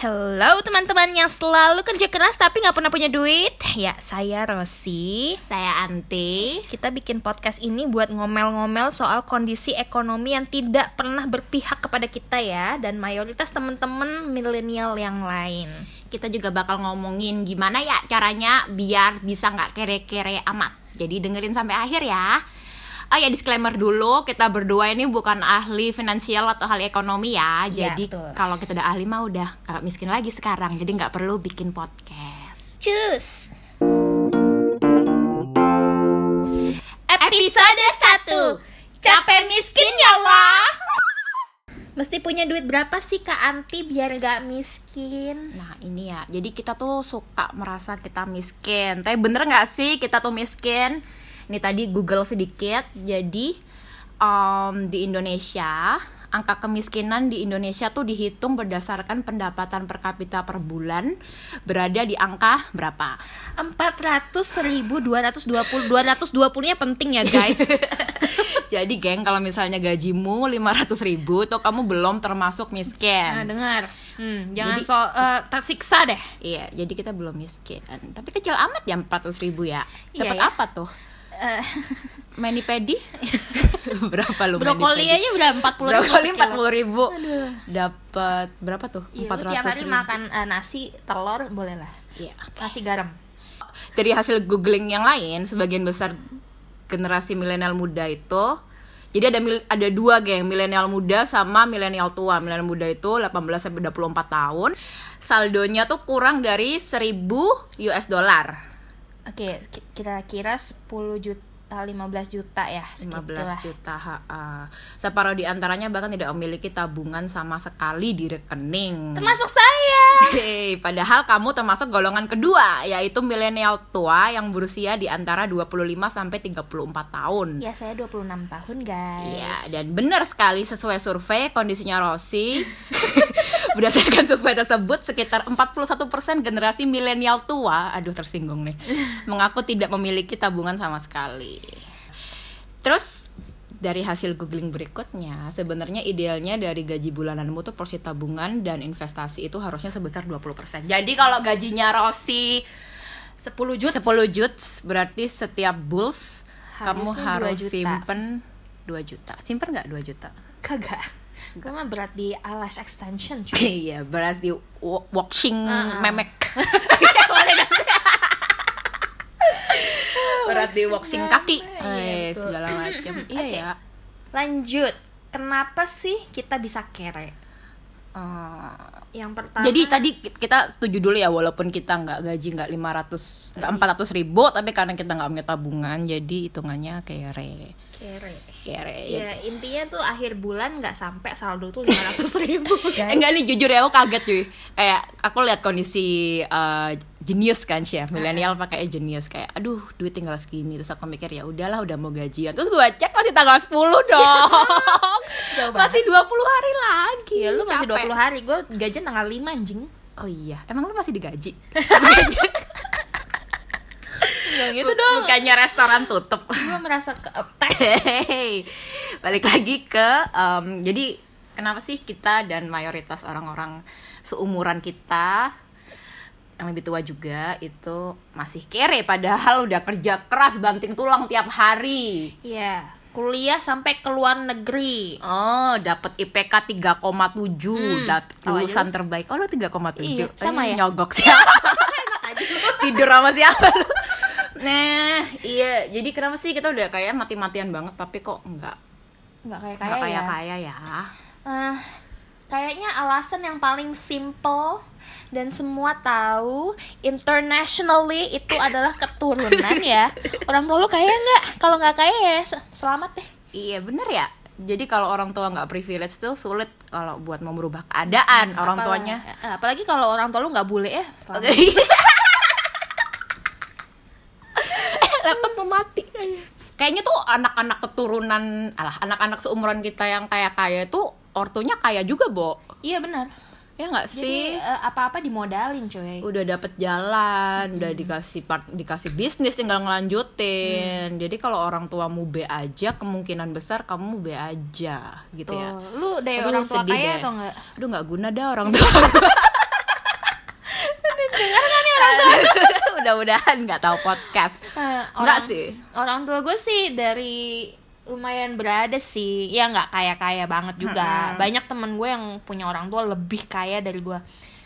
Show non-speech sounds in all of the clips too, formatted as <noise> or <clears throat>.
Hello teman-teman yang selalu kerja keras tapi nggak pernah punya duit Ya saya Rosi Saya Anti. Kita bikin podcast ini buat ngomel-ngomel soal kondisi ekonomi yang tidak pernah berpihak kepada kita ya Dan mayoritas teman-teman milenial yang lain Kita juga bakal ngomongin gimana ya caranya biar bisa nggak kere-kere amat. Jadi dengerin sampai akhir ya. Oh ya disclaimer dulu, kita berdua ini bukan ahli finansial atau ahli ekonomi ya. Iya, Jadi betul. kalau kita udah ahli mah udah nggak miskin lagi sekarang. Jadi nggak perlu bikin podcast. Cus Episode 1 Capek miskin ya Allah. Mesti punya duit berapa sih Kak Anti biar gak miskin? Nah ini ya, jadi kita tuh suka merasa kita miskin Tapi bener gak sih kita tuh miskin? Ini tadi Google sedikit, jadi em, di Indonesia Angka kemiskinan di Indonesia tuh dihitung berdasarkan pendapatan per kapita per bulan Berada di angka berapa? 400 ribu 220 220 nya penting ya guys. <laughs> Jadi geng kalau misalnya gajimu 500 ribu tuh kamu belum termasuk Nah miskin dengar. Hmm, Jangan Jadi- so eh, tersiksa deh. Iya, jadi kita belum miskin. Tapi kecil amat ya 400 ribu ya. Iya Dapat ya. apa tuh? Eh, <laughs> Mani pedi? <laughs> Berapa lu Brokoli aja udah 40 ribu Brokoli empat puluh ribu. Dapat berapa tuh? Iya, Empat tiap ratus hari ribu. makan eh, nasi, telur, boleh lah Iya. Nasi garam Dari hasil googling yang lain, sebagian besar generasi milenial muda itu jadi ada mil- ada dua geng, milenial muda sama milenial tua. Milenial muda itu 18 sampai 24 tahun. Saldonya tuh kurang dari 1000 US dollar. Oke, ki- kira-kira 10 juta, 15 juta ya 15 segitulah. juta HA. Separuh di antaranya bahkan tidak memiliki tabungan sama sekali di rekening. Termasuk saya Hei, padahal kamu termasuk golongan kedua, yaitu milenial tua yang berusia di antara 25 sampai 34 tahun. Ya saya 26 tahun guys Iya, dan benar sekali sesuai survei kondisinya Rossi. <laughs> Berdasarkan survei tersebut, sekitar 41% generasi milenial tua, aduh tersinggung nih, <laughs> mengaku tidak memiliki tabungan sama sekali. Terus dari hasil googling berikutnya, sebenarnya idealnya dari gaji bulananmu tuh porsi tabungan dan investasi itu harusnya sebesar 20%. Jadi kalau gajinya Rossi 10 juta 10 juta berarti setiap bulls kamu harus 2 juta. simpen 2 juta. Simpen nggak 2 juta? Kagak Gue mah berat di alas extension cuy <laughs> iya, beras di wa- washing ah. memek. <laughs> berat di washing kaki. Iya, Eh, segala macam. <clears throat> Iya ya. Lanjut Kenapa sih kita bisa kere? Eh, Yang pertama Jadi tadi ki- kita setuju dulu ya walaupun kita nggak gaji nggak 500 nggak 400 ribu tapi karena kita nggak punya tabungan jadi hitungannya kere kere. Kere Ya intinya tuh akhir bulan nggak sampai saldo tuh 500 ribu. <laughs> Eh, enggak nih jujur ya aku kaget cuy. Kayak aku lihat kondisi eh, jenius kan sih ya milenial pakai jenius kayak aduh duit tinggal segini. Terus aku mikir ya udahlah udah mau gajian. Terus gue cek masih tanggal 10 dong. <laughs> Masih 20 hari lagi. Iya lu masih Capek. 20 hari. Gue gajian tanggal 5 anjing. Oh iya emang lu masih digaji <laughs> Yang itu dong. bukannya restoran tutup. Gue merasa ke <laughs> attack Hehehe. balik lagi ke em, jadi kenapa sih kita dan mayoritas orang-orang seumuran kita yang lebih tua juga itu masih kere padahal udah kerja keras banting tulang tiap hari. Iya Kuliah sampai ke luar negeri. Oh dapat IPK 3,7 Hmm, dapat lulusan terbaik. Oh lu 3,7 Iya, sama Eh, ya? nyogok <laughs> sih. Tidur sama siapa lu nah iya jadi kenapa sih kita udah kayak mati-matian banget tapi kok enggak Nggak kayak kaya ya kaya-kaya ya. Eh, Kayaknya alasan yang paling simple dan semua tahu internationally itu adalah keturunan ya <laughs> orang tua lu kaya nggak kalau nggak kaya ya se- selamat deh Iya bener ya. Jadi kalau orang tua nggak privilege tuh sulit kalau buat mau merubah keadaan orang Apalagi- tuanya. eh, apalagi kalau orang tua lu nggak bule ya selamat. <laughs> Oke. Laptop mau mati. Kayaknya tuh anak-anak keturunan, alah anak-anak seumuran kita yang kaya kaya tuh ortunya kaya juga, Bo. iya benar Ya nggak sih? eh, apa-apa dimodalin coy udah dapet jalan, udah dikasih part, dikasih bisnis tinggal ngelanjutin. Jadi kalau orang tuamu B aja, kemungkinan besar kamu B aja gitu ya. Tuh, lu dari Aduh, orang tua kaya deh. atau enggak Aduh nggak guna dah orang tua. <laughs> <laughs> Mudah-mudahan nggak tahu podcast. Enggak orang- sih. Orang tua gue sih dari lumayan berada sih. Ya nggak kaya-kaya banget juga. Banyak temen gue yang punya orang tua lebih kaya dari gue.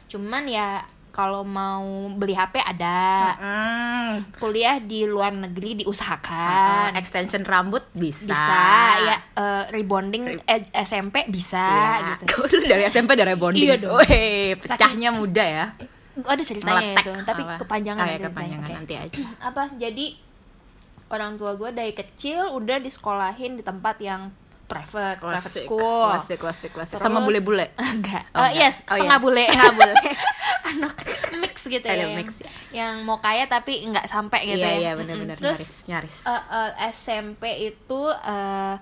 Cuman ya kalau mau beli HP ada. Hmm. Kuliah di luar negeri Uh, diusahakan. extension rambut bisa. bisa ya eh, rebonding eh, SMP bisa Ya, gitu. lu <laughs> dari SMP dari bonding. Iya dong. Weh, pecahnya muda ya. Ada ceritanya Meletek. itu, tapi apa? kepanjangan Oh, ya, kepanjangan Oke. nanti aja. <clears throat> apa jadi orang tua gue dari kecil udah disekolahin di tempat yang private private Klasik, school klasik, klasik, klasik. Terus- Sama bule-bule. <laughs> enggak Oh, enggak. yes Oh, setengah iya. bule <laughs> Setengah bule. <laughs> anak mix gitu ya yang, mix, ya. yang mau kaya tapi nggak sampai gitu Iya, ya iya, benar-benar terus nyaris, nyaris. eh, eh, SMP itu eh,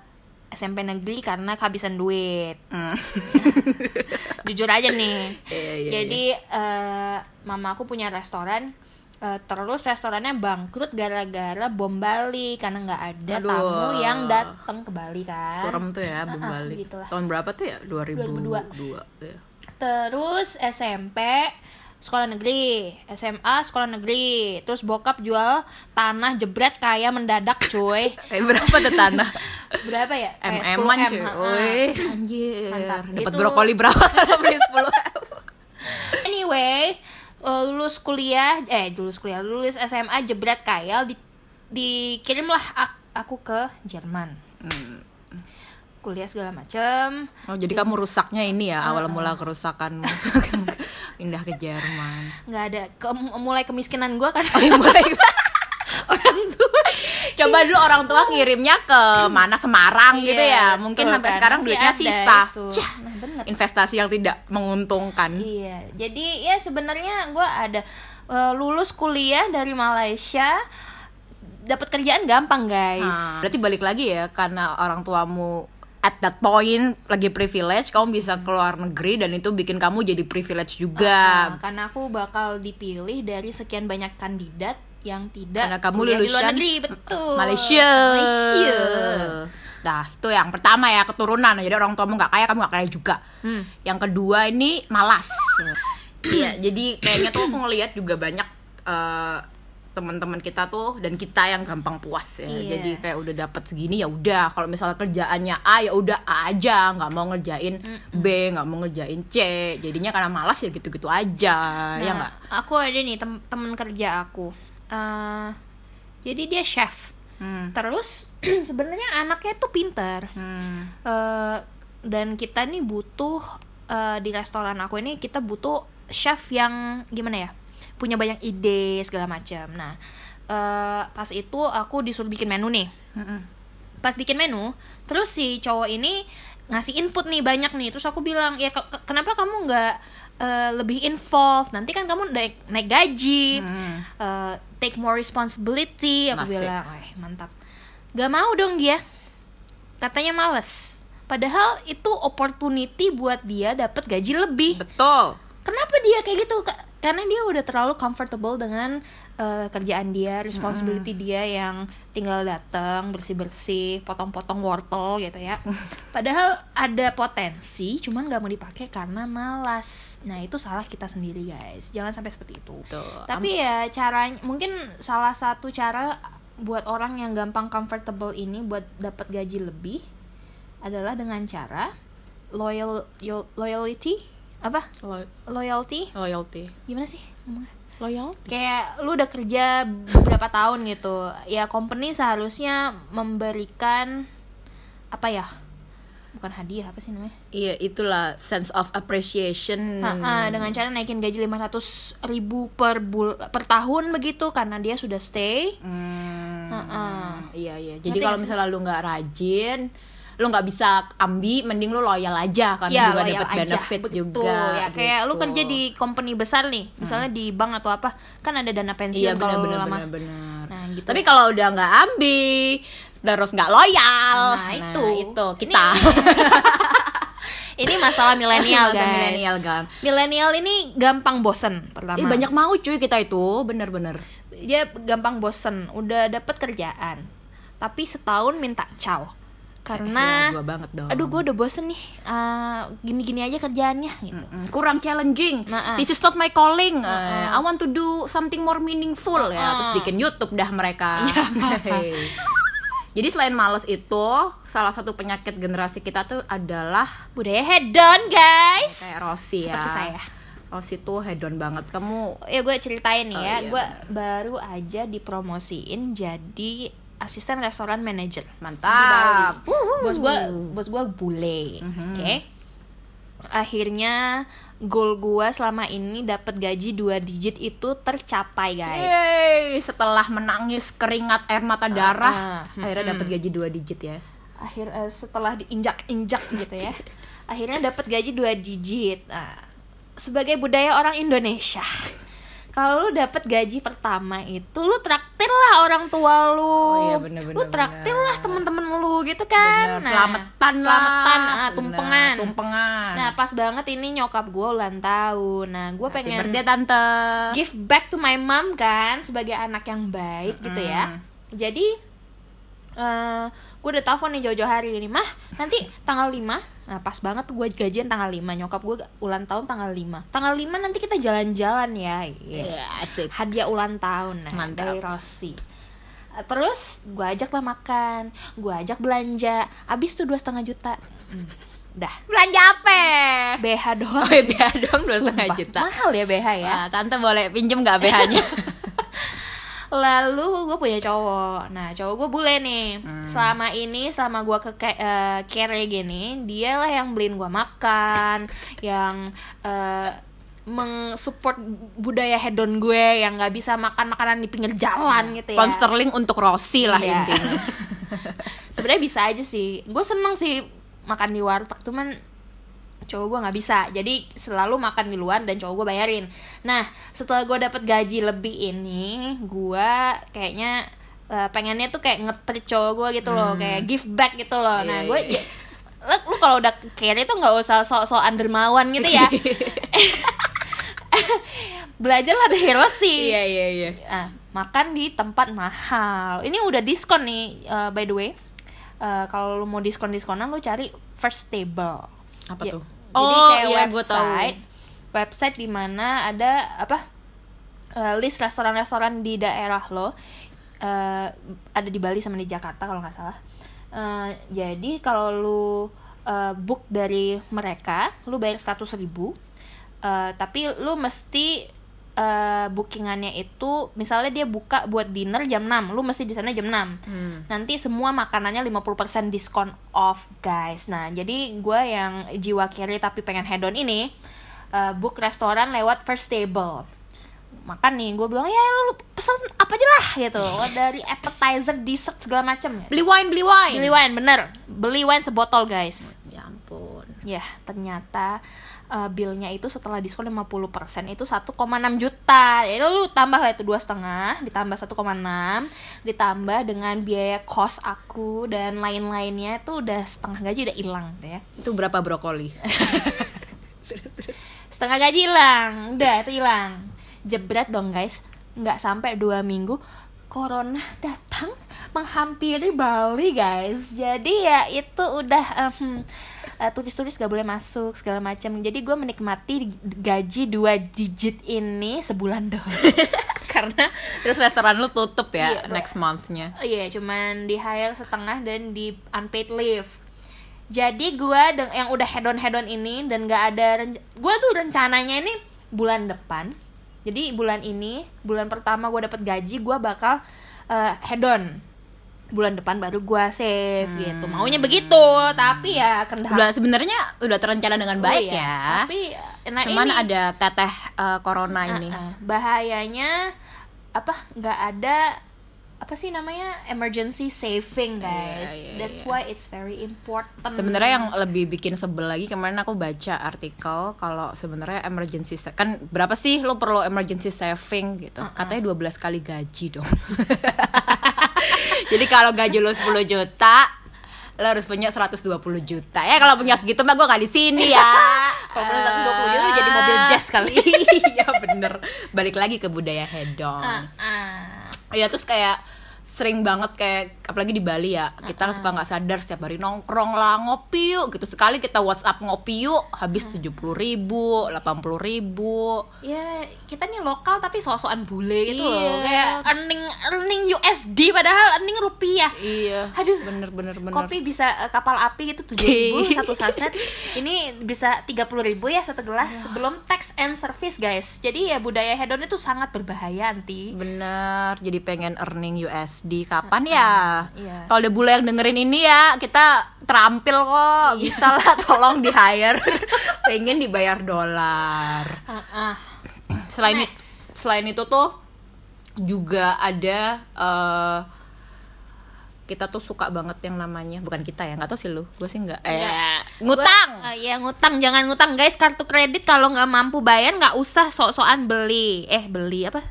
SMP negeri karena kehabisan duit Hmm. <laughs> jujur aja nih Iya, iya, jadi eh, mama aku punya restoran eh, terus restorannya bangkrut gara-gara bom Bali karena nggak ada Aduh. tamu yang datang ke Bali kan Serem tuh ya, Bom Ah, ah, Bali. begitulah. Tahun berapa tuh ya? 2002. 2002. ya. terus SMP sekolah negeri SMA sekolah negeri terus bokap jual tanah jebret kaya mendadak cuy <laughs> Eh, berapa tuh tanah? <laughs> berapa ya? Kayak MM-an 10M, cuy. anjir. Dapat brokoli berapa? <laughs> Beli 10 Anyway, eh, lulus kuliah, eh lulus kuliah, lulus SMA jebret kayal di dikirimlah ak- aku ke Jerman. Hmm. Kuliah segala macem. Oh, jadi kamu rusaknya ini ya, awal mula kerusakan. <laughs> Pindah ke Jerman. nggak ada. Ke- mulai kemiskinan gue kan. Oh, iya, mulai <laughs> orang tua. Coba dulu orang tua ngirimnya ke mana Semarang Iya, gitu ya. Mungkin betul sampai kan, sekarang masih duitnya ada sisa. Cah, Nah, bener. investasi yang tidak menguntungkan. Iya, jadi ya sebenarnya gue ada eh, lulus kuliah dari Malaysia, dapat kerjaan gampang guys. Nah, berarti balik lagi ya karena orang tuamu at that point lagi privilege, kamu bisa keluar negeri dan itu bikin kamu jadi privilege juga. Nah, karena aku bakal dipilih dari sekian banyak kandidat yang tidak Karena kamu di luar lulusan negeri, betul. Malaysia. Malaysia. Nah, itu yang pertama ya keturunan. Jadi orang tuamu nggak kaya, kamu nggak kaya juga. Hmm. Yang kedua ini malas. Iya, <clears throat> jadi kayaknya tuh aku ngelihat juga banyak eh, teman-teman kita tuh dan kita yang gampang puas ya. Iya. Jadi kayak udah dapat segini ya udah. Kalau misalnya kerjaannya A ya udah A aja, nggak mau ngerjain B, nggak mau ngerjain C. Jadinya karena malas ya gitu-gitu aja. ya Nah, nggak? Aku ada nih tem temen kerja aku. Eh, jadi dia chef. Hmm. Terus <clears throat> sebenarnya anaknya tuh pinter. Hmm. Eh, dan kita nih butuh eh, di restoran aku ini kita butuh chef yang gimana ya? Punya banyak ide segala macam. Nah, eh, pas itu aku disuruh bikin menu nih. Mm-mm. pas bikin menu terus si cowok ini ngasih input nih banyak nih terus aku bilang ya ke- ke- kenapa kamu nggak eh, lebih involved. Nanti kan kamu naik naik gaji Hmm. eh, take more responsibility. Aku Asik. bilang mantap. Gak mau dong dia. Katanya males. Padahal itu opportunity buat dia dapat gaji lebih. Betul. kenapa dia kayak gitu? Ka- karena dia udah terlalu comfortable dengan eh, kerjaan dia responsibility dia yang tinggal datang bersih bersih potong-potong wortel gitu ya. Padahal ada potensi cuman nggak mau dipakai karena malas. Nah itu salah kita sendiri guys. Jangan sampai seperti itu. Tuh. tapi ya caranya mungkin salah satu cara buat orang yang gampang comfortable ini buat dapat gaji lebih adalah dengan cara loyal yo- loyalty? Apa? Lo- loyalty? Loyalty. gimana sih ngomongnya Loyalty. kayak lu udah kerja beberapa tahun gitu ya company seharusnya memberikan apa ya bukan hadiah apa sih namanya Iya, itulah sense of appreciation. Ah, ah, dengan cara naikin gaji 500 ribu per bul per tahun begitu karena dia sudah stay Hmm, Iya, iya. Jadi kalau misalnya lu nggak rajin, lu nggak bisa ambi, mending lu loyal aja karena ya juga dapat benefit betul juga. ya kayak lu gitu. kerja di company besar nih misalnya di bank atau apa kan ada dana Iya, pensiun kalau benar-benar lama benar-benar. Nah, gitu. Tapi kalau udah nggak ambi, terus nggak loyal, Nah, itu. itu kita. <laughs> ini masalah milenial guys milenial kan. milenial ini gampang bosen pertama Ih, banyak mau cuy kita itu, bener-bener. dia gampang bosen udah dapet kerjaan tapi setahun minta caw karena Ya, gua banget dong. aduh gue udah bosen nih ah, gini-gini aja kerjaannya gitu Mm, kurang challenging. Nah, ah. This is not my calling. Eh, I want to do something more meaningful ya. Ah. Terus bikin YouTube dah mereka. Hey. Jadi selain males itu, salah satu penyakit generasi kita tuh adalah budaya hedon guys kayak Rossi ya. seperti saya Rossi tuh hedon banget. Kamu ya gue ceritain nih Oh, ya iya, gue baru aja dipromosiin jadi asisten restoran manager mantap. bos gue bos gue bule. Mhm. oke. Akhirnya goal gue selama ini dapat gaji dua digit itu tercapai guys. Yeay, setelah menangis keringat air mata darah, ah, akhirnya dapat gaji dua digit, yes. akhir eh, setelah diinjak-injak gitu ya. <laughs> Akhirnya dapat gaji dua digit. Nah, sebagai budaya orang Indonesia kalau lu dapat gaji pertama itu lu traktir lah orang tua lu Oh iya, bener, bener, lu traktir bener. lah temen-temen lu gitu kan Bener, selamatan lah. selamatan ah, Bener, tumpengan tumpengan. nah pas banget ini nyokap gue ulang tahun nah gue pengen birthday, tante. give back to my mom kan sebagai anak yang baik gitu ya. Jadi eh gue udah telepon nih jauh-jauh hari ini mah nanti tanggal 5 nah pas banget tuh gue gajian tanggal 5 nyokap gue ulang tahun tanggal 5 tanggal 5 nanti kita jalan-jalan ya Iya. Iya, asik. hadiah ulang tahun nah, Mantap. dari Rossi Eh, terus gue ajak lah makan gue ajak belanja abis tuh dua setengah juta Hmm, udah Belanja apa? BH doang Oh, iya, BH doang dua setengah juta. mahal ya BH ya Wah, tante boleh pinjem nggak BH-nya? <laughs> Lalu gue punya cowok Nah cowok gue bule nih Hmm. Selama ini Selama gue ke ke- eh, kere gini Dia lah yang beliin gue makan Yang eh, Mensupport budaya hedon gue Yang gak bisa makan makanan di pinggir jalan gitu ya Pound sterling untuk Rossi lah Iya. intinya. <laughs> Sebenarnya bisa aja sih Gue seneng sih Makan di warteg Cuman cowok gue nggak bisa jadi selalu makan di luar dan cowok gue bayarin nah setelah gue dapet gaji lebih ini gue kayaknya eh, pengennya tuh kayak ngetrit cowok gue gitu loh kayak give back gitu loh nah Iya, gue iya. ya, lu, lu kalau udah kere tuh nggak usah sok-sok undermawan gitu ya <laughs> belajarlah dari Rossi Iya iya iya. Ah, makan di tempat mahal. Ini udah diskon nih, uh, by the way. Uh, kalau lu mau diskon diskonan, lu cari first table. Apa Ya, tuh? Jadi Oh, kayak iya, gua tahu. website, website di mana ada apa uh, list restoran-restoran di daerah lo. Uh, ada di Bali sama di Jakarta kalau nggak salah. Uh, jadi kalau lu uh, book dari mereka, lu bayar 100.000 ribu. Uh, tapi lu mesti uh, bookingannya itu misalnya dia buka buat dinner jam 6 lu mesti di sana jam 6 Hmm. nanti semua makanannya 50% diskon off guys. Nah jadi gue yang jiwa kiri tapi pengen hedon ini uh, book restoran lewat first table. Makan nih gue bilang ya lu pesen apa aja lah gitu. <laughs> Dari appetizer dessert segala macem. Beli wine, beli wine. beli wine bener. Beli wine sebotol guys. Ya ampun. Ya, ternyata uh, billnya itu setelah diskon 50% itu 1,6 juta. Ya lu tambah lah itu dua setengah, ditambah 1,6, ditambah dengan biaya kos aku dan lain-lainnya itu udah setengah gaji udah hilang gitu ya. Itu berapa brokoli? <laughs> Setengah gaji hilang, udah itu hilang. Jebret dong guys, nggak sampai dua minggu corona datang menghampiri Bali guys. Jadi ya itu udah em, eh, turis-turis gak boleh masuk segala macam. Jadi gue menikmati gaji dua digit ini sebulan doang. <laughs> Karena terus restoran lu tutup ya Iya, next month-nya. Oh Iya, cuman di hire setengah dan di unpaid leave. Jadi gua deng- yang udah hedon-hedon ini dan gak ada gua tuh rencananya ini bulan depan. Jadi bulan ini, bulan pertama gua dapat gaji, gua bakal eh, hedon. Bulan depan baru gua save gitu. Maunya begitu, tapi ya kendala Udah sebenarnya udah terencana dengan Oh baik iya, ya. Tapi nah Cuman ini ada teteh eh, corona ini. Uh-uh. bahayanya apa nggak ada apa sih namanya emergency saving guys Iya, iya, that's iya. why it's very important Sebenarnya yang lebih bikin sebel lagi kemarin aku baca artikel kalau sebenarnya emergency kan berapa sih lo perlu emergency saving gitu. Katanya 12 kali gaji dong. <laughs> Jadi kalau gaji lo 10 juta lo harus punya 120 juta. Ya kalau punya segitu mah gue gak di sini ya. Kalau punya 120 juta jadi mobil jazz kali. <laughs> iya bener. Balik lagi ke budaya hedon Uh-uh. ya terus kayak sering banget kayak apalagi di Bali ya kita suka nggak sadar setiap hari nongkrong lah ngopi yuk gitu. Sekali kita WhatsApp ngopi yuk habis tujuh puluh ribu delapan puluh ribu. Ya kita nih lokal tapi sosokan bule gitu Iya. loh kayak earning earning USD padahal earning rupiah. Iya Aduh. bener bener bener. kopi bisa eh, kapal api gitu tujuh ribu <laughs> satu saset ini bisa tiga puluh ribu ya satu gelas sebelum tax and service guys. Jadi ya budaya hedon itu sangat berbahaya anti. Bener jadi pengen earning USD kapan ya? Iya. kalau ada bule yang dengerin ini ya kita terampil kok. Bisa lah tolong di hire <laughs> pengen dibayar dolar. Ah, ah. selain Next. selain itu tuh juga ada eh, kita tuh suka banget yang namanya bukan kita ya nggak tahu sih lu. Gue sih nggak. Eh ngutang. Gua- ah, iya ngutang. Jangan ngutang. Guys kartu kredit kalau nggak mampu bayar nggak usah sok-sokan beli. Eh beli apa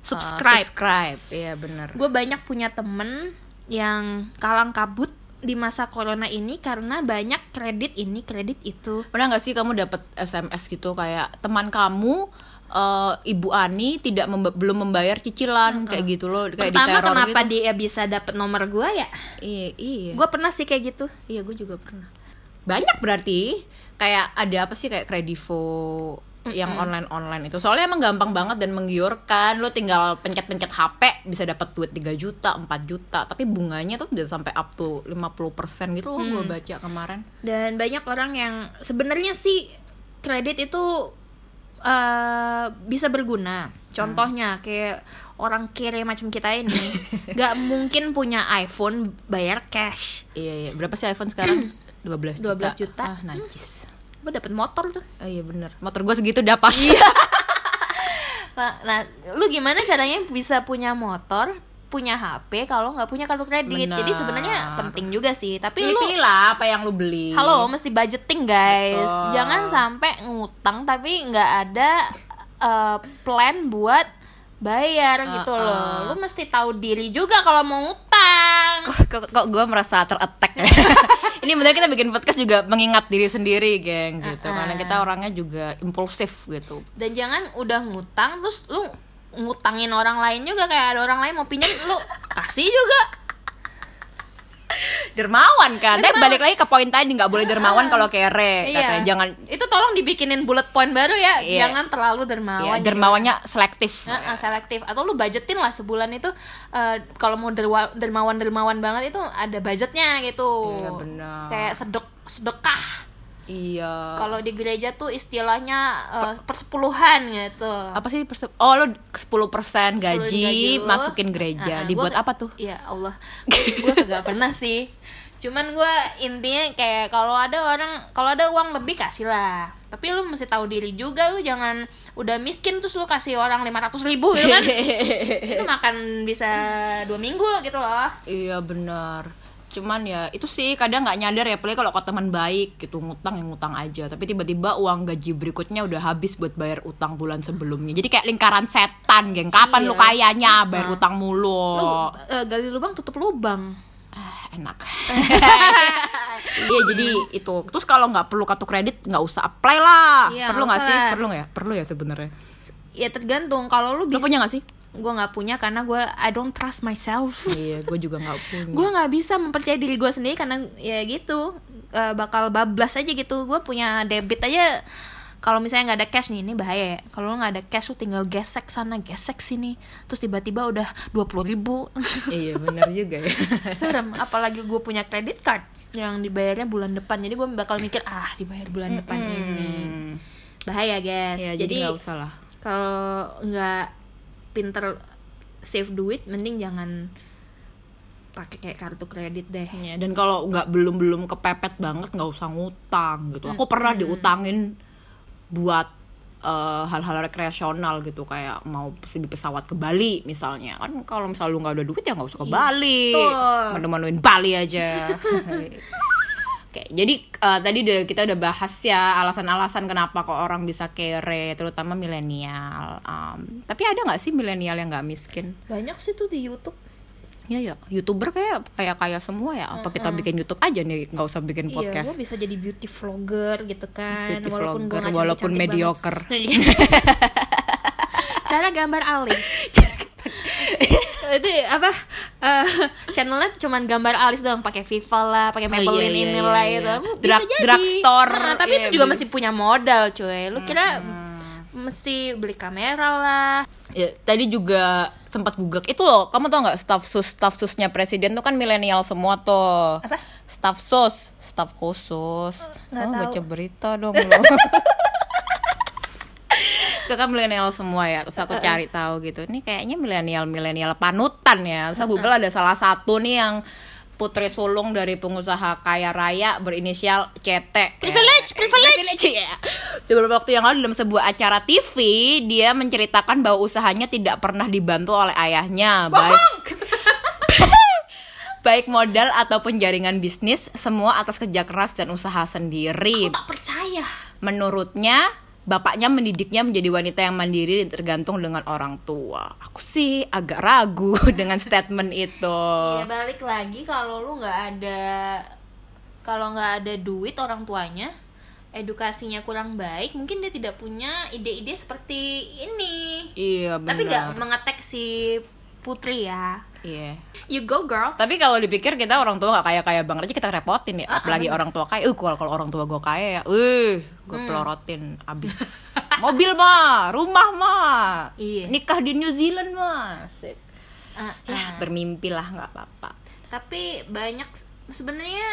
subscribe. Eh, subscribe. Iya bener. Gue banyak punya temen yang kalang kabut di masa corona ini karena banyak kredit ini kredit itu. Pernah nggak sih kamu dapat SMS gitu? Kayak teman kamu eh, ibu Ani tidak memba- belum membayar cicilan kayak gitu loh kayak pertama diteror kenapa gitu. dia bisa dapet nomor gue ya? Iya iya. Gue pernah sih kayak gitu. Iya gue juga pernah. Banyak berarti. Kayak ada apa sih? Kayak kredivo yang online online itu. Soalnya emang gampang banget dan menggiurkan. Lo tinggal pencet-pencet HP bisa dapat duit 3 juta 4 juta. Tapi bunganya tuh bisa sampai up to 50% gitu loh gue baca kemarin. Dan banyak orang yang sebenarnya sih kredit itu eh, bisa berguna. Contohnya kayak orang kere macam kita ini <laughs> nggak mungkin punya iPhone bayar cash. Iya iya. Berapa sih iPhone sekarang? <clears throat> 12 juta. 12 juta. ah najis gue dapet motor tuh. Oh iya bener. Motor gue segitu udah pas. <laughs> Nah, nah, lu gimana caranya bisa punya motor punya HP kalau nggak punya kartu kredit? Jadi Benar. sebenarnya penting juga sih tapi lu pilih-pilih lah apa yang lu beli. Halo mesti budgeting guys. Betul. jangan sampai ngutang tapi nggak ada eh, plan buat bayar gitu Uh-uh. loh lu mesti tahu diri juga kalau mau ngutang. Kok, kok, gue merasa terattack ya <laughs> ini bener kita bikin podcast juga mengingat diri sendiri geng gitu. Uh-uh. karena kita orangnya juga impulsif gitu. Dan jangan udah ngutang terus lu ngutangin orang lain juga. Kayak ada orang lain mau pinjam lu kasih juga <laughs> dermawan kan? Tapi balik lagi ke poin tadi nggak boleh dermawan kalau kere Iya. katanya. Jangan itu tolong dibikinin bullet point baru ya. Iya. jangan terlalu dermawan dermawannya selektif. Heeh, selektif. Atau lu budgetin lah sebulan itu eh, kalau mau derwa- dermawan dermawan banget itu ada budgetnya gitu. Iya, benar. kayak sedek sedekah iya. Kalau di gereja tuh istilahnya eh, persepuluhan gitu. Apa sih perse- oh lu 10% gaji, gaji lu. masukin gereja. Ah, dibuat gua- apa tuh? Ya Allah. Gue kagak pernah sih. Cuman gue intinya kayak kalau ada orang kalau ada uang lebih kasih lah. Tapi lu mesti tahu diri juga lu jangan udah miskin terus lu kasih orang 500 ribu gitu kan? <laughs> Itu makan bisa dua minggu gitu loh. Iya benar. Cuman ya itu sih kadang nggak nyadar ya, apalagi kalau ke teman baik gitu ngutang yang ngutang aja. Tapi tiba-tiba uang gaji berikutnya udah habis buat bayar utang bulan sebelumnya. Jadi kayak lingkaran setan, geng. Kapan Iya. lu kayanya bayar utang mulu? lu eh, gali lubang tutup lubang Ah, enak. <laughs> Iya jadi itu. Terus kalau nggak perlu kartu kredit nggak usah apply lah. Iya, perlu nggak sih? Perlu nggak ya? Perlu ya sebenarnya. ya tergantung kalau lu bisa punya nggak sih? Gue nggak punya karena gue I don't trust myself. <laughs> Iya, gue juga nggak punya. gue nggak bisa mempercayai diri gue sendiri karena ya gitu eh, bakal bablas aja gitu. Gue punya debit aja kalau misalnya nggak ada cash nih ini bahaya ya. Kalau nggak ada cash lu tinggal gesek sana gesek sini. Terus tiba-tiba udah dua puluh ribu. <laughs> Iya benar juga ya. serem apalagi gue punya credit card yang dibayarnya bulan depan. Jadi gue bakal mikir ah dibayar bulan depan ini. Bahaya guys. Ya, jadi jadi nggak usah lah. kalau nggak pinter save duit mending jangan pakai kayak kartu kredit deh. Ya, dan kalau nggak belum belum kepepet banget nggak usah ngutang gitu. Aku pernah diutangin buat eh, hal-hal rekreasional gitu kayak mau di pesawat ke Bali misalnya. Kan kalau misal lu nggak ada duit ya nggak usah ke Bali. betul. menu-menuin Bali aja <laughs> Oke, jadi eh, tadi udah kita udah bahas ya alasan-alasan kenapa kok orang bisa kere, terutama milenial. Em, tapi ada nggak sih milenial yang nggak miskin? banyak sih tuh di YouTube Ya ya, youtuber kayak kayak kaya semua ya. Apa kita bikin YouTube aja nih, nggak usah bikin Iya, podcast. gue bisa jadi beauty vlogger gitu kan. Beauty walaupun vlogger, walaupun mediocre. banget. <laughs> <laughs> Cara gambar alis. Itu apa? eh, <laughs> channelnya cuman gambar alis doang pakai Viva lah pakai Oh, Maybelline iya, iya, ini lah iya, itu iya. Bisa Drug- drugstore, Nah, tapi iya, itu juga beli. mesti punya modal cuy lu kira mesti beli kamera lah Ya, tadi juga sempat google itu loh kamu tau nggak staff sus staff susnya presiden tuh kan milenial semua tuh Apa? staff sus staff khusus nggak tahu. baca berita dong lo <laughs> itu kan milenial semua ya terus aku cari tahu gitu ini kayaknya milenial milenial panutan ya terus aku google ada salah satu nih yang putri sulung dari pengusaha kaya raya berinisial CT Privilege, Ya. privilege. ya. Beberapa waktu yang lalu dalam sebuah acara TV dia menceritakan bahwa usahanya tidak pernah dibantu oleh ayahnya baik <laughs> baik modal ataupun jaringan bisnis semua atas kerja keras dan usaha sendiri. tak percaya Menurutnya bapaknya mendidiknya menjadi wanita yang mandiri dan tergantung dengan orang tua. Aku sih agak ragu <laughs> dengan statement itu. ya balik lagi kalau lu nggak ada kalau nggak ada duit orang tuanya edukasinya kurang baik mungkin dia tidak punya ide-ide seperti ini Iya benar. tapi nggak mengetek si putri ya Iya. you go girl Tapi kalau dipikir kita orang tua nggak kaya kaya banget aja kita repotin ya. Ah, Apalagi orang tua kaya. Uh kalau kalau orang tua gue kaya ya, uh gue Hmm. pelorotin abis. <laughs> Mobil mah, rumah mah, Iya. nikah di New Zealand mah. Asik. Ah, Ya, ah. bermimpi lah nggak apa-apa. tapi banyak sebenarnya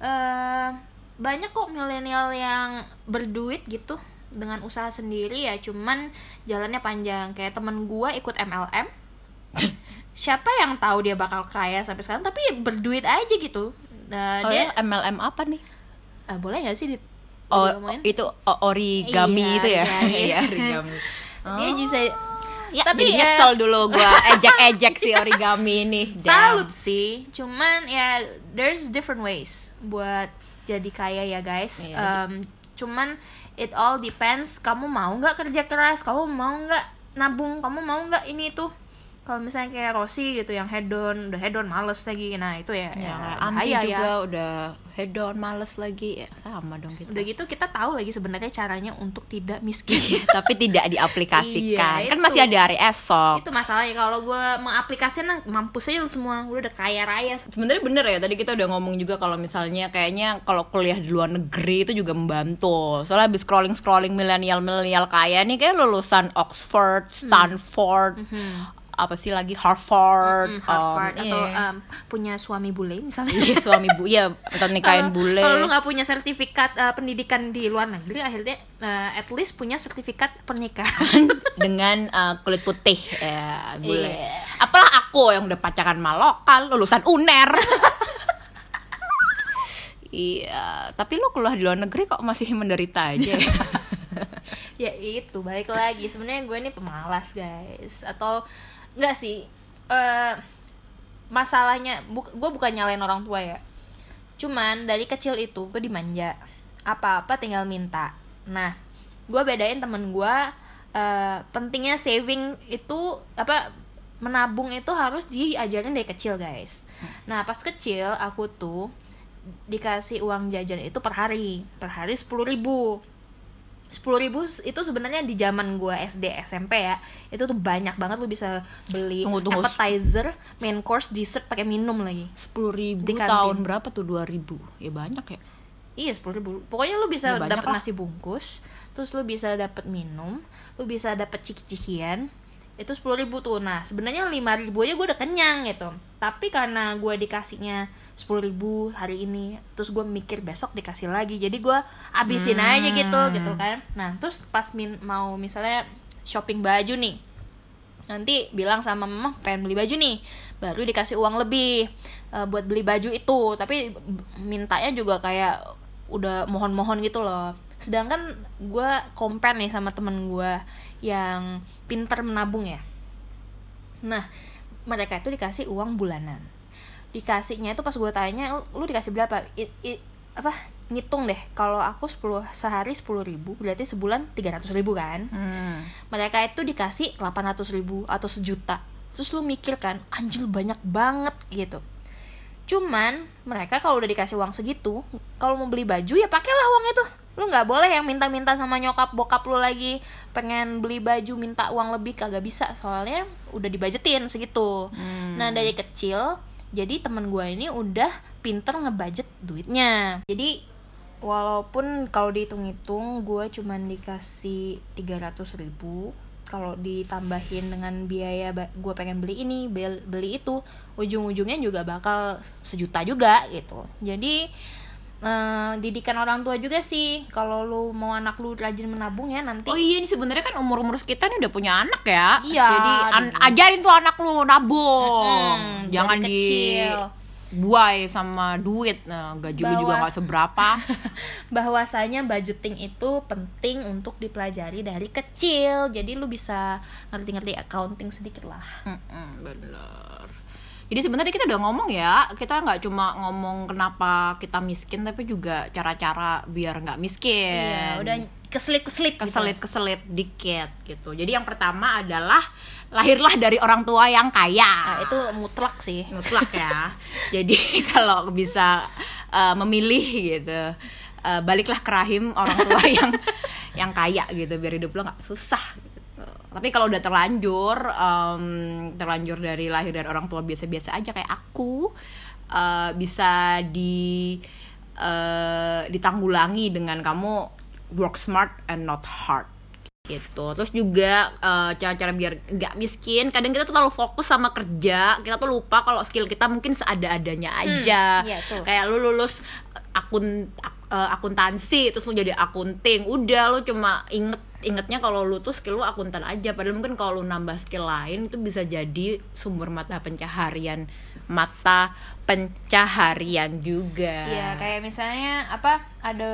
eh banyak kok milenial yang berduit gitu dengan usaha sendiri ya cuman jalannya panjang kayak temen gua ikut MLM siapa yang tahu dia bakal kaya sampai sekarang tapi berduit aja gitu Nah, Oh dia ya, MLM apa nih? eh, boleh gak sih di, Oh, itu o- origami Iya, itu ya? <laughs> iya, origami. <laughs> dia bisa Ya, Tapi, eh, nyesel dulu gua <laughs> ejek-ejek si origami ini. Damn. salut sih cuman ya there's different ways buat jadi kaya ya guys Iya. Em, cuman it all depends kamu mau nggak kerja keras kamu mau nggak nabung kamu mau nggak ini itu kalau misalnya kayak Rossi gitu yang hedon udah hedon males lagi. Nah itu ya, Ya, ya Amti bahaya juga ya udah head on males lagi. Ya sama dong kita. udah gitu kita tahu lagi sebenarnya caranya untuk tidak miskin. <laughs> Tapi tidak diaplikasikan. Iya, kan itu. masih ada hari esok. Itu masalahnya kalau gue mengaplikasikan mampus aja semua. Gue udah kaya raya. Sebenarnya bener ya tadi kita udah ngomong juga kalau misalnya kayaknya kalau kuliah di luar negeri itu juga membantu. Soalnya habis scrolling scrolling milenial milenial kaya nih kayak lulusan Oxford Stanford apa sih lagi Harvard, Hmm, Harvard um, atau iya. em, punya suami bule misalnya Iya, suami bu ya atau nikahin Kalau- bule Kalau lu nggak punya sertifikat eh, pendidikan di luar negeri, akhirnya eh, at least punya sertifikat pernikahan. <laughs> dengan uh, kulit putih ya bule Iya. apalah aku yang udah pacaran sama lokal lulusan uner <laughs> iya tapi lu keluar di luar negeri kok masih menderita aja ya? <laughs> ya itu balik lagi. Sebenarnya gue ini pemalas guys. Atau nggak sih? eh masalahnya, bu gue bukan nyalain orang tua ya. Cuman dari kecil itu gue dimanja. Apa-apa tinggal minta. Nah, gue bedain temen gue. eh pentingnya saving itu apa menabung itu harus diajarin dari kecil guys. Nah pas kecil aku tuh dikasih uang jajan itu per hari, per hari sepuluh ribu. Sepuluh ribu itu sebenarnya di zaman gua SD SMP ya itu tuh banyak banget lu bisa beli Tunggu, tunggu. appetizer, main course, dessert pakai minum lagi. sepuluh ribu Di kantin. tahun berapa tuh dua ribu ya banyak ya Iya sepuluh ribu. Pokoknya lu bisa Ya, dapat nasi bungkus, terus lu bisa dapat minum, lu bisa dapat ciki-cikian. Itu sepuluh ribu tuh. Nah sebenarnya lima ribu aja gue udah kenyang gitu. Tapi karena gue dikasihnya sepuluh ribu hari ini, terus gue mikir besok dikasih lagi. Jadi gue abisin aja gitu, gitu kan. Nah terus pas min mau misalnya shopping baju nih, nanti bilang sama mama pengen beli baju nih baru dikasih uang lebih eh, buat beli baju itu tapi mintanya juga kayak udah mohon-mohon gitu loh sedangkan gue compare nih sama temen gue yang pinter menabung ya. Nah mereka itu dikasih uang bulanan. Dikasihnya itu pas gue tanya lu, dikasih berapa? I- i- apa ngitung deh. Kalau aku 10 sehari 10 ribu berarti sebulan 300 ribu kan? Hmm. mereka itu dikasih 800 ribu atau sejuta. Terus lu mikir kan anjir banyak banget gitu. Cuman mereka kalau udah dikasih uang segitu kalau mau beli baju ya pakailah uang itu lu nggak boleh yang minta-minta sama nyokap bokap lu lagi pengen beli baju minta uang lebih kagak bisa. Soalnya udah dibajetin segitu. Hmm. nah dari kecil jadi temen gue ini udah pinter ngebudget duitnya. Jadi walaupun kalau dihitung-hitung gue cuman dikasih 300 ribu kalau ditambahin dengan biaya gue pengen beli ini bel- beli itu ujung-ujungnya juga bakal sejuta juga gitu. Jadi eh, didikan orang tua juga sih kalau lu mau anak lu rajin menabung ya nanti Oh iya, ini sebenarnya kan umur-umur kita nih udah punya anak ya. Iya, Jadi an- ajarin tuh anak lu nabung. Mm-mm, Jangan di kecil. buai sama duit. Nah, gaji lu juga nggak seberapa. <laughs> bahwasanya budgeting itu penting untuk dipelajari dari kecil jadi lu bisa ngerti-ngerti accounting sedikit lah Mm-mm, bener. Jadi sebenarnya kita udah ngomong ya, kita nggak cuma ngomong kenapa kita miskin, tapi juga cara-cara biar nggak miskin. iya udah keselip-keselip gitu. keselip-keselip dikit gitu. Jadi yang pertama adalah lahirlah dari orang tua yang kaya. Nah, itu mutlak sih mutlak ya. <laughs> Jadi <laughs> kalau bisa uh, memilih gitu, uh, baliklah ke rahim orang tua <laughs> yang yang kaya gitu biar hidup lo nggak susah. Tapi kalau udah terlanjur, um, terlanjur dari lahir dari orang tua biasa-biasa aja kayak aku, uh, bisa di uh, ditanggulangi dengan kamu work smart and not hard gitu terus juga eh, cara-cara biar nggak miskin kadang kita tuh terlalu fokus sama kerja kita tuh lupa kalau skill kita mungkin seada-adanya aja iya tuh. kayak lu lulus akun ak- eh, akuntansi terus lu jadi akunting. Udah lu cuma inget ingetnya kalau lu tuh skill lu akuntan aja. Padahal mungkin kalau lu nambah skill lain itu bisa jadi sumber mata pencaharian mata pencaharian juga. Iya, kayak misalnya apa ada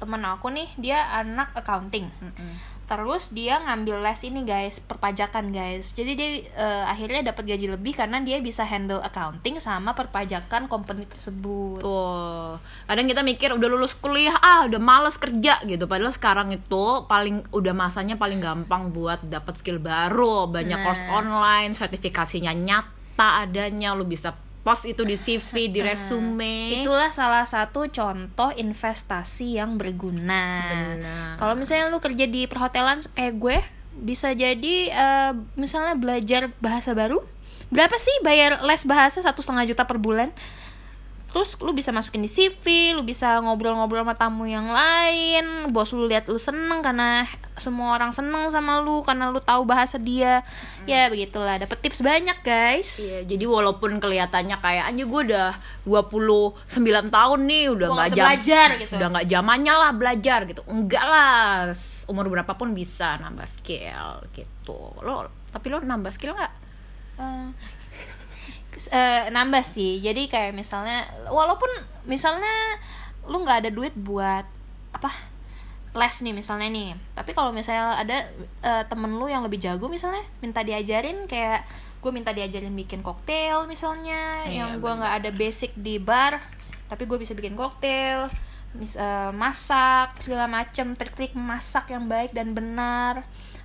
teman aku nih, dia anak accounting. Mm-mm. Terus dia ngambil les ini guys, perpajakan guys. Jadi dia eh, akhirnya dapat gaji lebih karena dia bisa handle accounting sama perpajakan company tersebut. Tuh, kadang kita mikir udah lulus kuliah ah udah males kerja gitu. Padahal sekarang itu paling udah masanya paling gampang buat dapat skill baru, banyak Nah. course online, sertifikasinya nyata adanya, lu bisa post itu di CV, di <laughs> resume. Itulah salah satu contoh investasi yang berguna. Kalau misalnya lu kerja di perhotelan kayak gue, bisa jadi eh, misalnya belajar bahasa baru. Berapa sih bayar les bahasa satu setengah juta per bulan? Terus lu bisa masukin di CV, lu bisa ngobrol-ngobrol sama tamu yang lain, bos lu lihat lu seneng karena semua orang seneng sama lu karena lu tahu bahasa dia. Ya begitulah, dapet tips banyak guys. Iya, jadi walaupun kelihatannya kayak anjir gue udah 29 tahun nih udah nggak jam belajar gitu. udah nggak zamannya lah belajar gitu enggak lah umur berapapun bisa nambah skill gitu lo tapi lo nambah skill nggak Eh, eh, nambah sih. Jadi kayak misalnya walaupun misalnya lu nggak ada duit buat apa les nih misalnya nih. Tapi kalau misalnya ada eh, temen lu yang lebih jago misalnya minta diajarin kayak gue minta diajarin bikin koktail misalnya Iya, yang gue nggak ada basic di bar tapi gue bisa bikin koktail mis- eh, masak segala macem trik-trik masak yang baik dan benar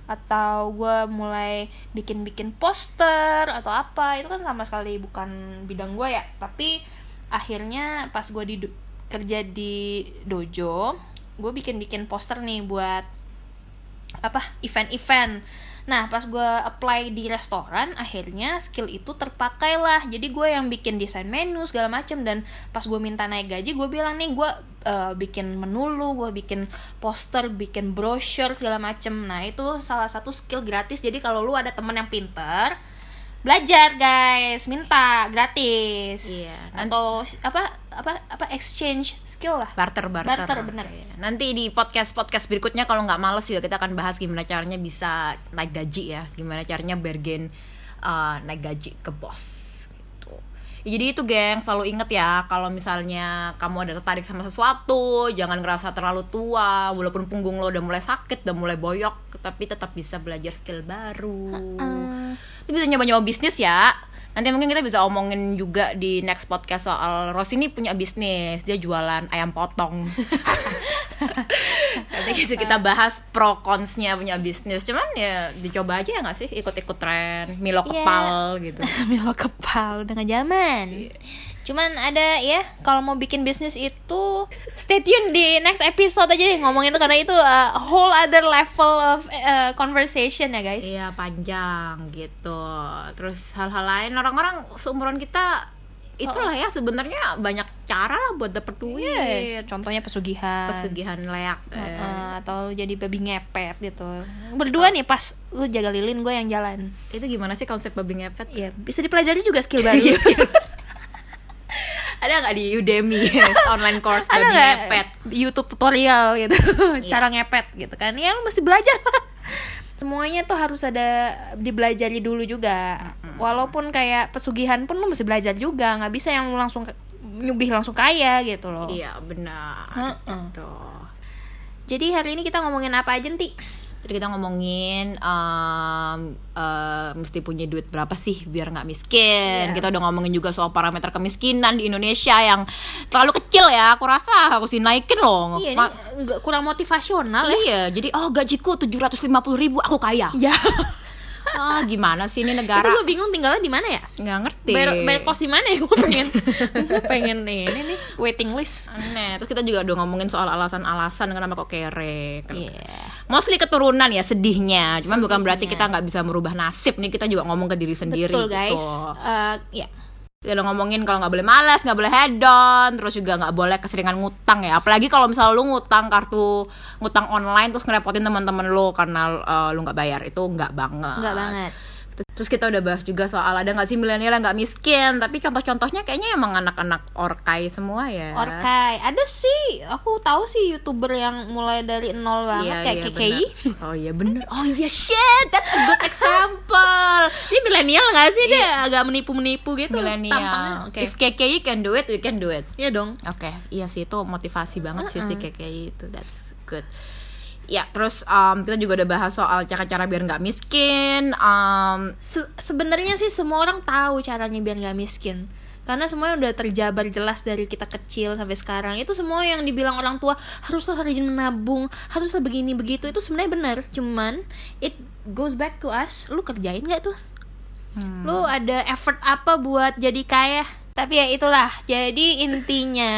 atau gue mulai bikin-bikin poster atau apa itu kan sama sekali bukan bidang gue ya. Tapi akhirnya pas gue kerja di dojo gue bikin-bikin poster nih buat apa event-event nah pas gue apply di restoran akhirnya skill itu terpakai lah jadi gue yang bikin desain menu segala macem. Dan pas gue minta naik gaji gue bilang nih gue eh, bikin menu lu gue bikin poster bikin brochure segala macem. Nah itu salah satu skill gratis. Jadi kalau lu ada temen yang pinter belajar guys. Minta gratis. Iya, atau apa apa apa exchange skill lah. Barter barter. Barter, bener. Iya. nanti di podcast podcast berikutnya kalau nggak males juga kita akan bahas gimana caranya bisa naik gaji ya. Gimana caranya bargain uh, naik gaji ke bos Ya, jadi itu geng selalu inget ya kalau misalnya kamu ada tertarik sama sesuatu jangan ngerasa terlalu tua walaupun punggung lo udah mulai sakit udah mulai boyok tapi tetap bisa belajar skill baru. Eh, Lu bisa nyoba-nyoba bisnis ya nanti mungkin kita bisa omongin juga di next podcast soal Ros ini punya bisnis. Dia jualan ayam potong. <laughs> Nanti gitu kita bahas pro consnya punya bisnis. Cuman ya dicoba aja ya nggak sih? Ikut-ikut tren. Milo Iya. kepal gitu. <laughs> Milo kepal dengan zaman. Cuman ada ya kalau mau bikin bisnis itu stay tune di next episode aja deh ngomongin itu karena itu uh, whole other level of uh, conversation ya guys. Iya panjang gitu. Terus hal-hal lain orang-orang seumuran kita itulah ya sebenarnya banyak cara lah buat dapet duit. Iya, contohnya pesugihan. Pesugihan leak. eh. Uh, atau jadi babi ngepet gitu. Berdua nih pas lu jaga lilin gue yang jalan. Itu gimana sih konsep babi ngepet? Iya, bisa dipelajari juga skill <laughs> baru. Ada nggak di Udemy? <laughs> Online course ada nggak ngepet? YouTube tutorial gitu? Cara ngepet gitu kan. Ya lu mesti belajar lah. Semuanya tuh harus ada dibelajari dulu juga. Walaupun kayak pesugihan pun lu mesti belajar juga. Nggak bisa yang lu langsung nyubih langsung kaya gitu loh. Iya benar. Heeh. Gitu. jadi hari ini kita ngomongin apa aja nanti Jadi kita ngomongin em, em, mesti punya duit berapa sih biar nggak miskin. Iya. Kita udah ngomongin juga soal parameter kemiskinan di Indonesia yang terlalu kecil ya. Aku rasa harus dinaikin loh. iya Ma- ini kurang motivasional ya Iya, jadi oh gajiku 750 ribu aku kaya. ya <laughs> Ah, gimana sih ini itu negara? gue bingung tinggalnya di mana ya Nggak ngerti. bayar bayar kos di mana ya gue pengen gue pengen nih ini nih waiting list Aneh. Terus kita juga udah ngomongin soal alasan-alasan kenapa kok kere. Kan- Iya. Mostly keturunan ya sedihnya. Cuman bukan Sedihnya. berarti kita nggak bisa merubah nasib nih. Kita juga ngomong ke diri sendiri. betul guys gitu. Eh, ya Kita udah ngomongin kalau nggak boleh malas, nggak boleh hedon, terus juga nggak boleh keseringan ngutang ya. Apalagi kalau misalnya lu ngutang kartu ngutang online terus ngerepotin teman-teman lu karena eh, lu nggak bayar itu nggak banget. nggak banget Terus kita udah bahas juga soal ada nggak sih milenial yang nggak miskin, tapi contoh-contohnya kayaknya emang anak-anak orkai semua ya. Orkai, ada sih, aku tahu sih youtuber yang mulai dari nol banget Iya, kayak iya, KKI. bener. Oh iya bener. <laughs> Oh iya shit, that's a good example. Dia milenial nggak sih dia agak menipu-menipu gitu. Milenial. Oke. If KKI can do it, we can do it. Iya dong. Oke, iya sih itu motivasi banget sih si. KKI itu. That's good. Ya, terus um, kita juga udah bahas soal cara-cara biar nggak miskin. Um, Se- Sebenarnya sih semua orang tahu caranya biar nggak miskin. Karena semuanya udah terjabar jelas dari kita kecil sampai sekarang. Itu semua yang dibilang orang tua haruslah rajin menabung, haruslah begini begitu. Itu sebenarnya benar. Cuman it goes back to us. Lu kerjain nggak tuh? hmm, lu ada effort apa buat jadi kaya tapi ya itulah jadi intinya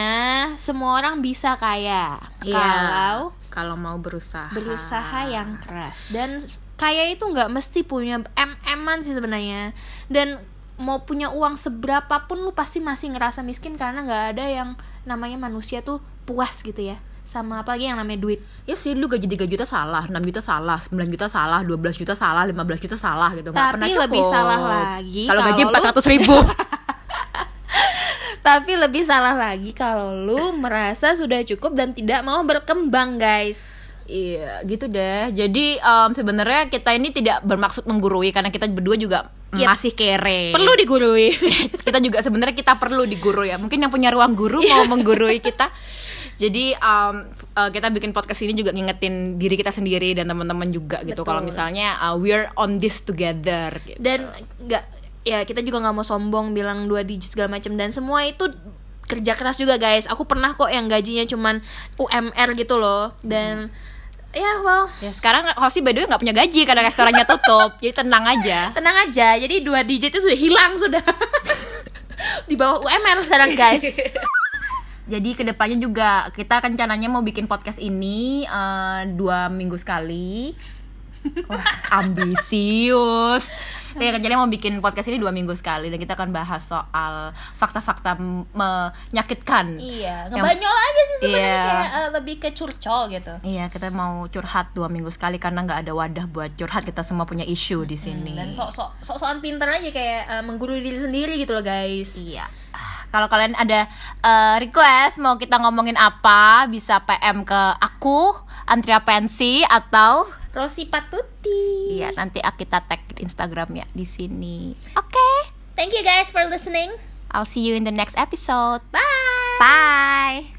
semua orang bisa kaya iya, kalau kalau mau berusaha. berusaha yang keras dan kaya itu nggak mesti punya em-eman sih sebenarnya dan mau punya uang seberapa pun lu pasti masih ngerasa miskin karena nggak ada yang namanya manusia tuh puas gitu ya sama apalagi yang namanya duit Ya sih, lu gaji 3 juta salah, 6 juta salah, 9 juta salah, 12 juta salah, 15 juta salah gitu. Nggak Tapi pernah cukup. lebih salah lagi Kalau gaji kalau lu- 400 ribu. <laughs> Tapi lebih salah lagi kalau lu merasa sudah cukup dan tidak mau berkembang, guys. Iya, gitu deh. Jadi em, sebenarnya kita ini tidak bermaksud menggurui karena kita berdua juga Yep. masih kere. Perlu digurui. <laughs> kita juga sebenarnya kita perlu diguru ya. Mungkin yang punya ruang guru mau menggurui kita. Jadi em, eh, kita bikin podcast ini juga ngingetin diri kita sendiri dan teman-teman juga gitu. Kalau misalnya uh, we're on this together. Gitu. dan nggak ya kita juga nggak mau sombong bilang dua digit segala macam dan semua itu kerja keras juga, guys. Aku pernah kok yang gajinya cuman UMR gitu loh dan ya well ya sekarang Hosi by the way nggak punya gaji karena restorannya tutup. <laughs> Jadi tenang aja. tenang aja. Jadi dua digit itu sudah hilang sudah. <laughs> Di bawah UMR sekarang, guys. <laughs> Jadi ke depannya juga kita rencananya mau bikin podcast ini eh, dua minggu sekali. Wah, ambisius. <laughs> Ya rencananya mau bikin podcast ini dua minggu sekali dan kita akan bahas soal fakta-fakta menyakitkan. Iya, Yang- ngebanyol aja sih sebenarnya Iya. kayak eh, lebih ke curcol gitu. Iya, kita mau curhat dua minggu sekali karena nggak ada wadah buat curhat. Kita semua punya isu di sini. Dan sok-sok sok-sokan pinter aja kayak eh, menggurui diri sendiri gitu loh, guys. Iya. Kalau kalian ada eh, request mau kita ngomongin apa, bisa PM ke aku, Antria Pensi atau Rosi Patuti. Iya, nanti kita tag Instagramnya di sini. Oke, Thank you guys for listening. I'll see you in the next episode. Bye. Bye.